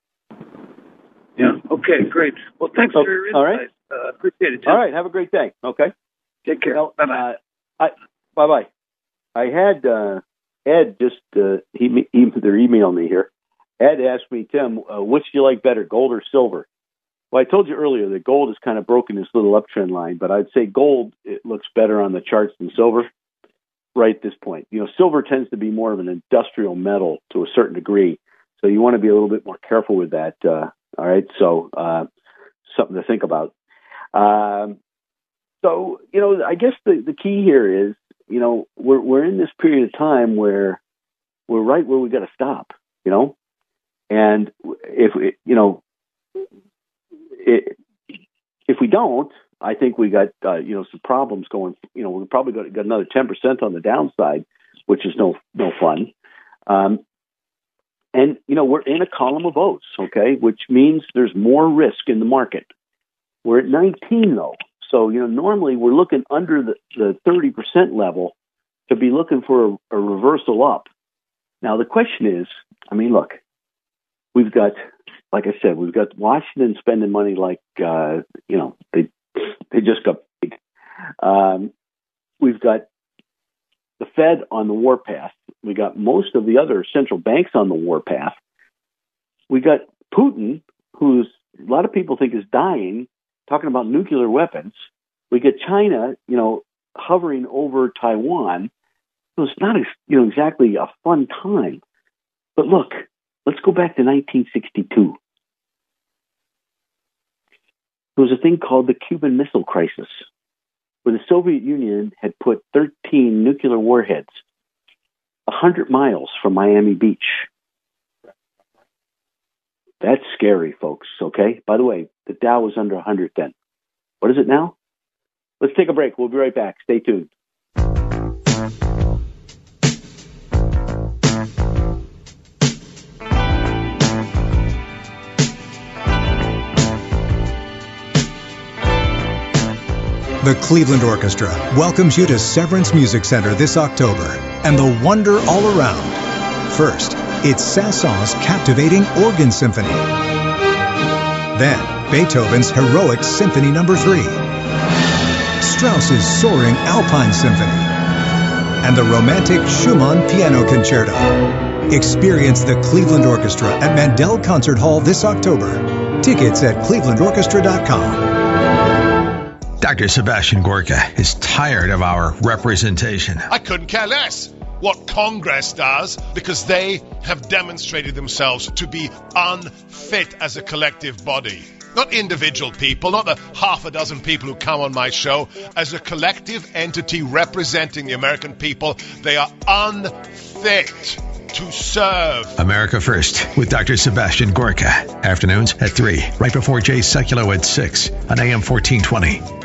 Yeah. Okay. Great. Well, thanks for your insight. all right. Uh, appreciate it. Tim. All right. Have a great day. Okay. Take care. bye bye. Uh, bye bye. I had uh, Ed just uh, he, he they're emailing me here. Ed asked me, Tim, uh, which do you like better, gold or silver? Well, I told you earlier that gold has kind of broken this little uptrend line, but I'd say gold it looks better on the charts than silver right at this point. You know, silver tends to be more of an industrial metal to a certain degree, so you want to be a little bit more careful with that. Uh, all right, so uh, something to think about. Um, so you know, I guess the the key here is you know we're we're in this period of time where we're right where we got to stop. You know, and if you know it, if we don't, I think we got uh, you know some problems going. You know, we're probably got, got another ten percent on the downside, which is no no fun. Um, and you know we're in a column of O's, okay, which means there's more risk in the market. We're at 19 though, so you know normally we're looking under the the 30 percent level to be looking for a, a reversal up. Now the question is, I mean, look, we've got, like I said, we've got Washington spending money like uh, you know they they just got big. Um, we've got the Fed on the warpath. We got most of the other central banks on the warpath. we got Putin, who's a lot of people think is dying, talking about nuclear weapons. We get China, you know, hovering over Taiwan. So it's not, you know, exactly a fun time. But look, let's go back to 1962. There was a thing called the Cuban Missile Crisis, where the Soviet Union had put 13 nuclear warheads 100 miles from Miami Beach. That's scary, folks, okay? By the way, the Dow was under 100 then. What is it now? Let's take a break. We'll be right back. Stay tuned. The Cleveland Orchestra welcomes you to Severance Music Center this October and the wonder all around. First, it's Saint-Saëns' captivating organ symphony. Then, Beethoven's heroic Symphony No. 3. Strauss's soaring Alpine Symphony. And the romantic Schumann Piano Concerto. Experience the Cleveland Orchestra at Mandel Concert Hall this October. Tickets at clevelandorchestra.com. Dr. Sebastian Gorka is tired of our representation. I couldn't care less what Congress does because they have demonstrated themselves to be unfit as a collective body. Not individual people, not the half a dozen people who come on my show. As a collective entity representing the American people, they are unfit to serve. America First with Dr. Sebastian Gorka. Afternoons at 3, right before Jay Sekulow at 6 on AM 1420.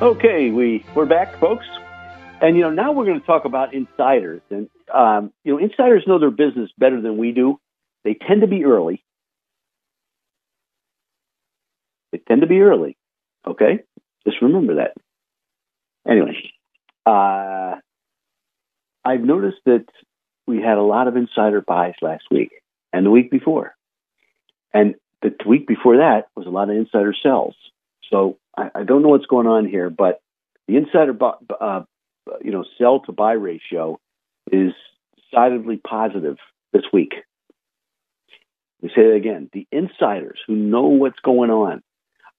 Okay, we we're back, folks, and you know now we're going to talk about insiders, and um, you know insiders know their business better than we do. They tend to be early. They tend to be early. Okay, just remember that. Anyway, uh, I've noticed that we had a lot of insider buys last week and the week before, and the week before that was a lot of insider sells. So I, I don't know what's going on here, but the insider, bu- uh, you know, sell to buy ratio is decidedly positive this week. We say that again. The insiders who know what's going on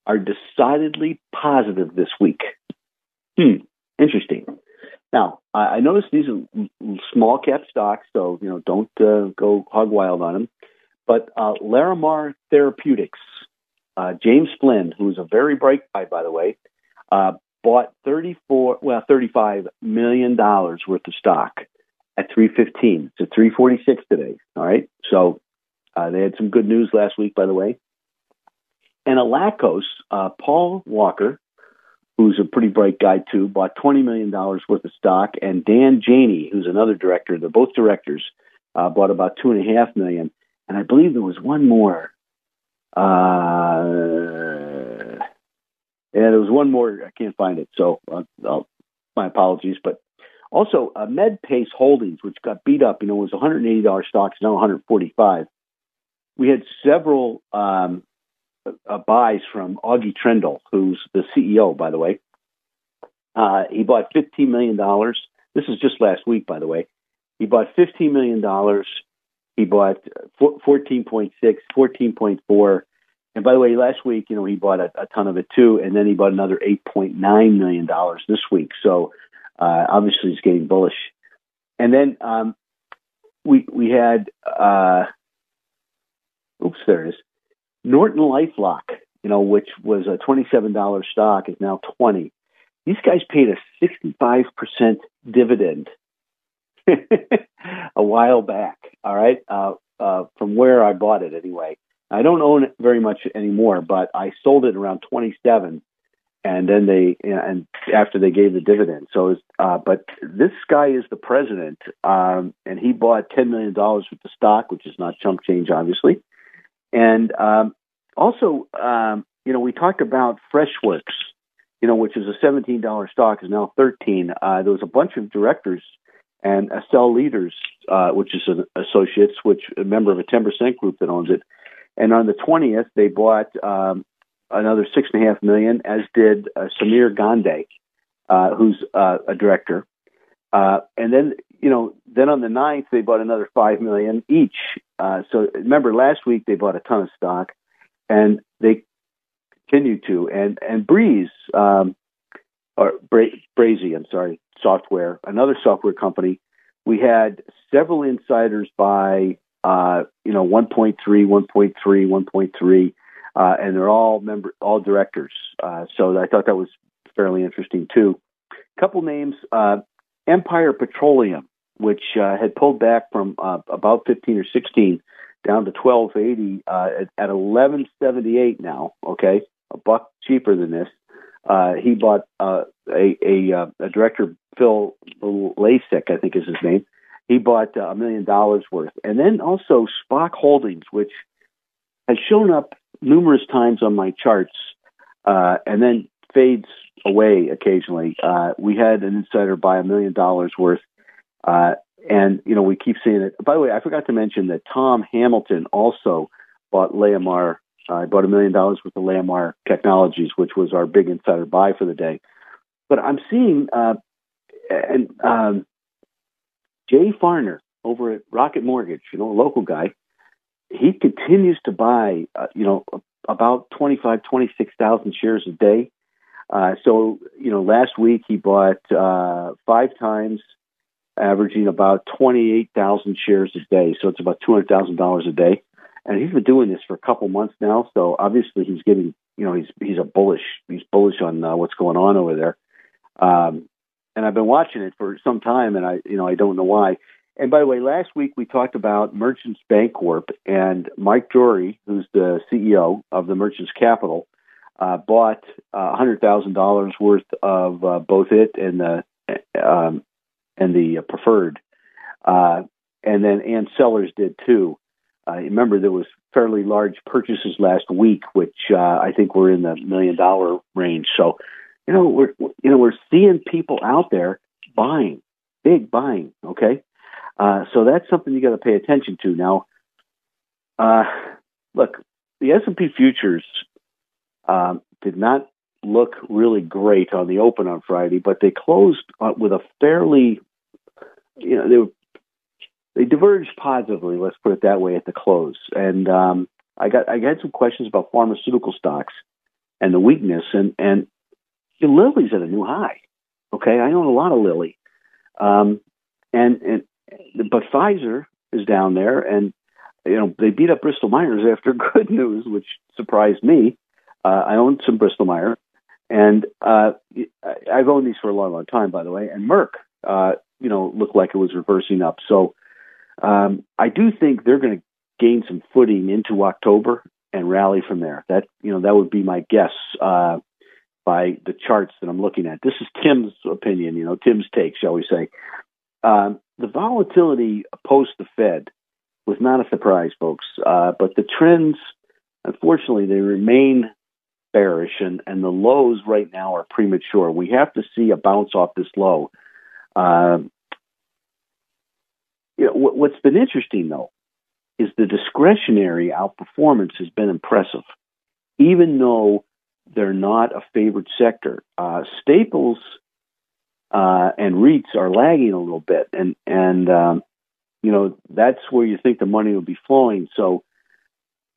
are decidedly positive this week. Hmm, interesting. Now, I I noticed these are small cap stocks, so you know don't uh, go hog wild on them. But uh, Larimar Therapeutics, uh, James Flynn, who's a very bright guy, by the way, uh, bought 34, well, 35 million dollars worth of stock at 315. It's at 346 today. All right. So uh, they had some good news last week, by the way. And Alacos, uh, Paul Walker, who's a pretty bright guy too, bought $20 million worth of stock. And Dan Janey, who's another director, they're both directors, uh, bought about two and a half million. And I believe there was one more. Uh, yeah, there was one more. I can't find it. So uh, I'll, my apologies. But also, uh, MedPace Holdings, which got beat up, you know, was $180 stock, it's now 145 We had several um, uh, buys from Augie Troendle, who's the CEO, by the way. Uh, he bought $15 million. This is just last week, by the way. He bought $15 million. He bought 14.6, 14.4. And by the way, last week, you know, he bought a, a ton of it too. And then he bought another $8.9 million this week. So uh, obviously he's getting bullish. And then um, we, we had, uh, oops, there it is. Norton LifeLock, you know, which was a $27 stock, is now 20. These guys paid a 65% dividend a while back. All right, uh, uh, from where I bought it anyway. I don't own it very much anymore, but I sold it around 27, and then they and after they gave the dividend. So, it's, uh, but this guy is the president, um, and he bought ten million dollars with the stock, which is not chump change, obviously. And um, also, um, you know, we talked about Freshworks, you know, which is a seventeen dollar stock, is now thirteen. Uh, there was a bunch of directors and Accel Leaders, uh, which is an associates, which a member of a ten percent group that owns it. And on the twentieth, they bought um, another six and a half million, as did uh, Sameer Gandhi, uh, who's uh, a director. Uh, and then, you know, then on the 9th, they bought another five million each. Uh, so remember, last week they bought a ton of stock, and they continue to. And and Breeze, um, or Bra- Brazy, I'm sorry, software, another software company. We had several insiders buy, uh, you know, 1.3, 1.3, 1.3 uh, and they're all member, all directors. Uh, so I thought that was fairly interesting too. A couple names: uh, Empire Petroleum, which uh, had pulled back from uh, about 15 or 16 down to 1280 uh, at, at 1178 now. Okay, a buck cheaper than this. He bought a, a, a director, Phil Lasik, I think is his name. He bought a million dollars worth, and then also Spok Holdings, which has shown up numerous times on my charts, uh, and then fades away occasionally. Uh, we had an insider buy a million dollars worth, uh, and you know we keep seeing it. By the way, I forgot to mention that Tom Hamilton also bought Layamar. I bought a million dollars worth of Layamar Technologies, which was our big insider buy for the day. But I'm seeing uh, and um, Jay Farner over at Rocket Mortgage, you know, a local guy he continues to buy, uh, you know, about 25, 26,000 shares a day. Uh, so, you know, last week he bought uh, five times, averaging about 28,000 shares a day. So it's about $200,000 a day. And he's been doing this for a couple months now. So obviously he's getting, you know, he's he's a bullish. He's bullish on uh, what's going on over there. Um, and I've been watching it for some time, and I, you know, I don't know why. And by the way, last week we talked about Merchants Bancorp, and Mike Drury, who's the CEO of the Merchants Capital, uh, bought uh, $100,000 worth of uh, both it and the um, and the preferred. Uh, and then Ann Sellers did too. Uh, remember, there was fairly large purchases last week, which uh, I think were in the million dollar range. So, you know, we're you know we're seeing people out there buying, big buying. Okay, uh, so that's something you got to pay attention to. Now, uh, look, the S and P futures um, did not look really great on the open on Friday, but they closed uh, with a fairly, you know, they were, they diverged positively. Let's put it that way at the close. And um, I got I had some questions about pharmaceutical stocks and the weakness, and and Lilly's at a new high. Okay, I own a lot of Lilly, um, and and but Pfizer is down there, and you know they beat up Bristol Myers after good news, which surprised me. Uh, I own some Bristol Myers, and uh, I've owned these for a long, long time, by the way. And Merck, uh, you know, looked like it was reversing up. So um, I do think they're going to gain some footing into October and rally from there. That you know that would be my guess uh, by the charts that I'm looking at. This is Tim's opinion, you know, Tim's take, shall we say. Um, the volatility post the Fed was not a surprise, folks. Uh, but the trends, unfortunately, they remain bearish, and, and the lows right now are premature. We have to see a bounce off this low. Uh, you know, what, what's been interesting, though, is the discretionary outperformance has been impressive, even though they're not a favored sector. Uh, staples uh, and REITs are lagging a little bit, and and um, you know that's where you think the money will be flowing. So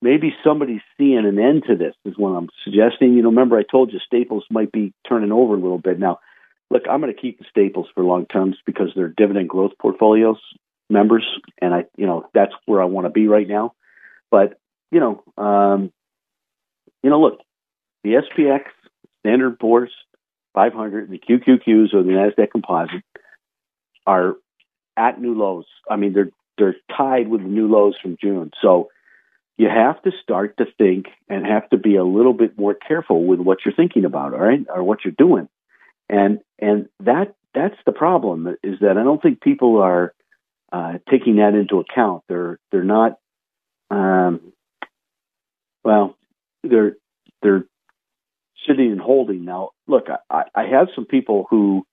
maybe somebody's seeing an end to this is what I'm suggesting. You know, remember I told you Staples might be turning over a little bit now. Look, I'm going to keep the Staples for long terms because they're dividend growth portfolios members, and I, you know, that's where I want to be right now. But you know, um, you know, look, the SPX, Standard Poor's, 500, the QQQs or the Nasdaq Composite are at new lows. I mean, they're they're tied with the new lows from June. So you have to start to think and have to be a little bit more careful with what you're thinking about, all right, or what you're doing. And and that that's the problem is that I don't think people are uh, taking that into account. They're they're not. Um, well, they're they're sitting and holding. Now, look, I, I have some people who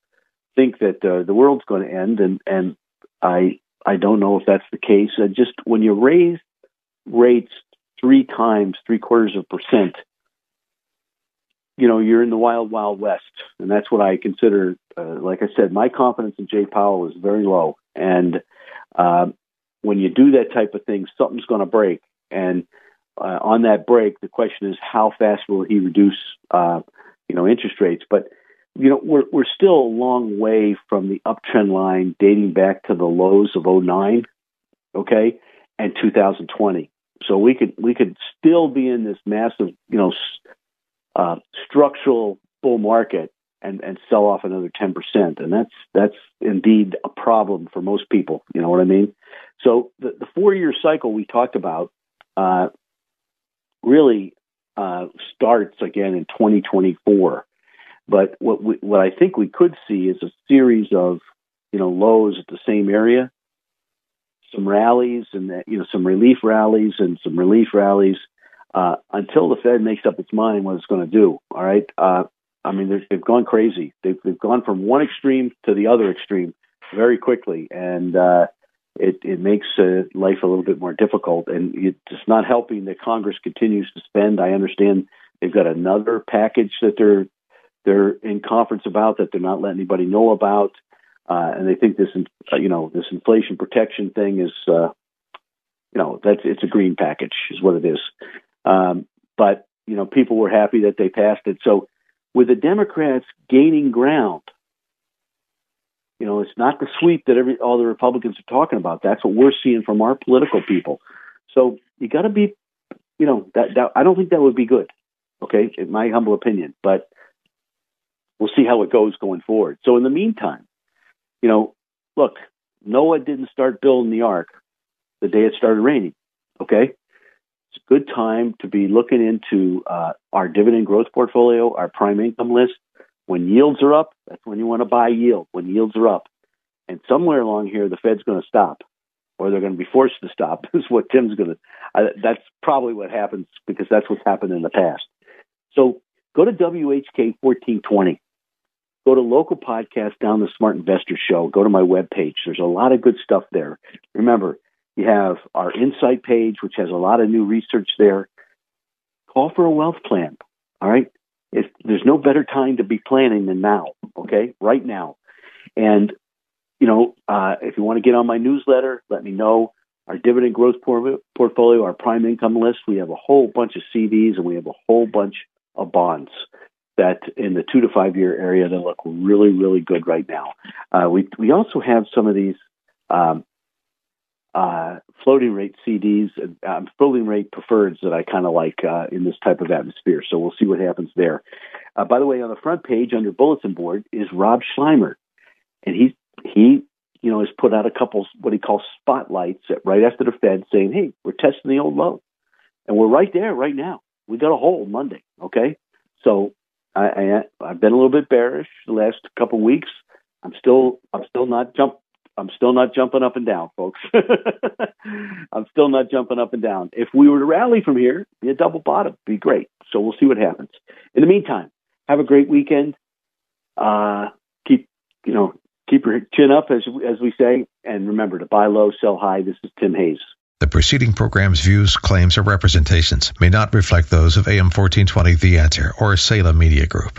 think that uh, the world's going to end, and and I I don't know if that's the case. Uh, just when you raise rates three times, three quarters of a percent, you know, you're in the wild, wild west, and that's what I consider. Uh, like I said, my confidence in Jay Powell is very low, and uh, when you do that type of thing, something's going to break, and uh, on that break, the question is how fast will he reduce, uh, you know, interest rates? But you know, we're we're still a long way from the uptrend line dating back to the lows of 09, okay, and 2020. So we could we could still be in this massive, you know, uh, structural bull market and and sell off another 10%, and that's that's indeed a problem for most people. You know what I mean? So the the four year cycle we talked about uh, really uh, starts again in 2024. But what we, what I think we could see is a series of you know lows at the same area, some rallies and you know some relief rallies and some relief rallies uh, until the Fed makes up its mind what it's going to do. All right. Uh, I mean, they've gone crazy. They've, they've gone from one extreme to the other extreme very quickly, and uh, it, it makes uh, life a little bit more difficult. And it's not helping that Congress continues to spend. I understand they've got another package that they're they're in conference about that they're not letting anybody know about, uh, and they think this uh, you know this inflation protection thing is uh, you know that's it's a green package is what it is. Um, but you know people were happy that they passed it. So with the Democrats gaining ground you know, it's not the sweep that every all the Republicans are talking about. That's what we're seeing from our political people. So you got to be, you know, that, that I don't think that would be good. Okay, in my humble opinion, but we'll see how it goes going forward. So in the meantime, you know, look, Noah didn't start building the ark the day it started raining. Okay, it's a good time to be looking into uh, our dividend growth portfolio, our prime income list, when yields are up, that's when you want to buy yield, when yields are up. And somewhere along here, the Fed's going to stop, or they're going to be forced to stop, is what Tim's going to. Uh, that's probably what happens because that's what's happened in the past. So go to WHK 1420. Go to local podcast down the Smart Investor Show. Go to my webpage. There's a lot of good stuff there. Remember, you have our insight page, which has a lot of new research there. Call for a wealth plan. All right if there's no better time to be planning than now, okay, right now. And you know, uh, if you want to get on my newsletter, let me know. Our dividend growth por- portfolio, our prime income list, we have a whole bunch of CDs and we have a whole bunch of bonds that in the two to five year area that look really, really good right now. Uh, we we also have some of these um, uh, floating rate CDs, um, floating rate preferreds that I kind of like uh, in this type of atmosphere. So we'll see what happens there. Uh, by the way, on the front page under bulletin board is Rob Schleimer, and he he you know has put out a couple what he calls spotlights right after the Fed saying, "Hey, we're testing the old low," and we're right there right now. We got a hole Monday. Okay, so I, I I've been a little bit bearish the last couple weeks. I'm still I'm still not jump I'm still not jumping up and down, folks. I'm still not jumping up and down. If we were to rally from here, be a double bottom, be great. So we'll see what happens. In the meantime, have a great weekend. Uh, keep you know keep your chin up as as we say, and remember to buy low, sell high. This is Tim Hayes. The preceding program's views, claims, or representations may not reflect those of AM 1420 The Answer or Salem Media Group.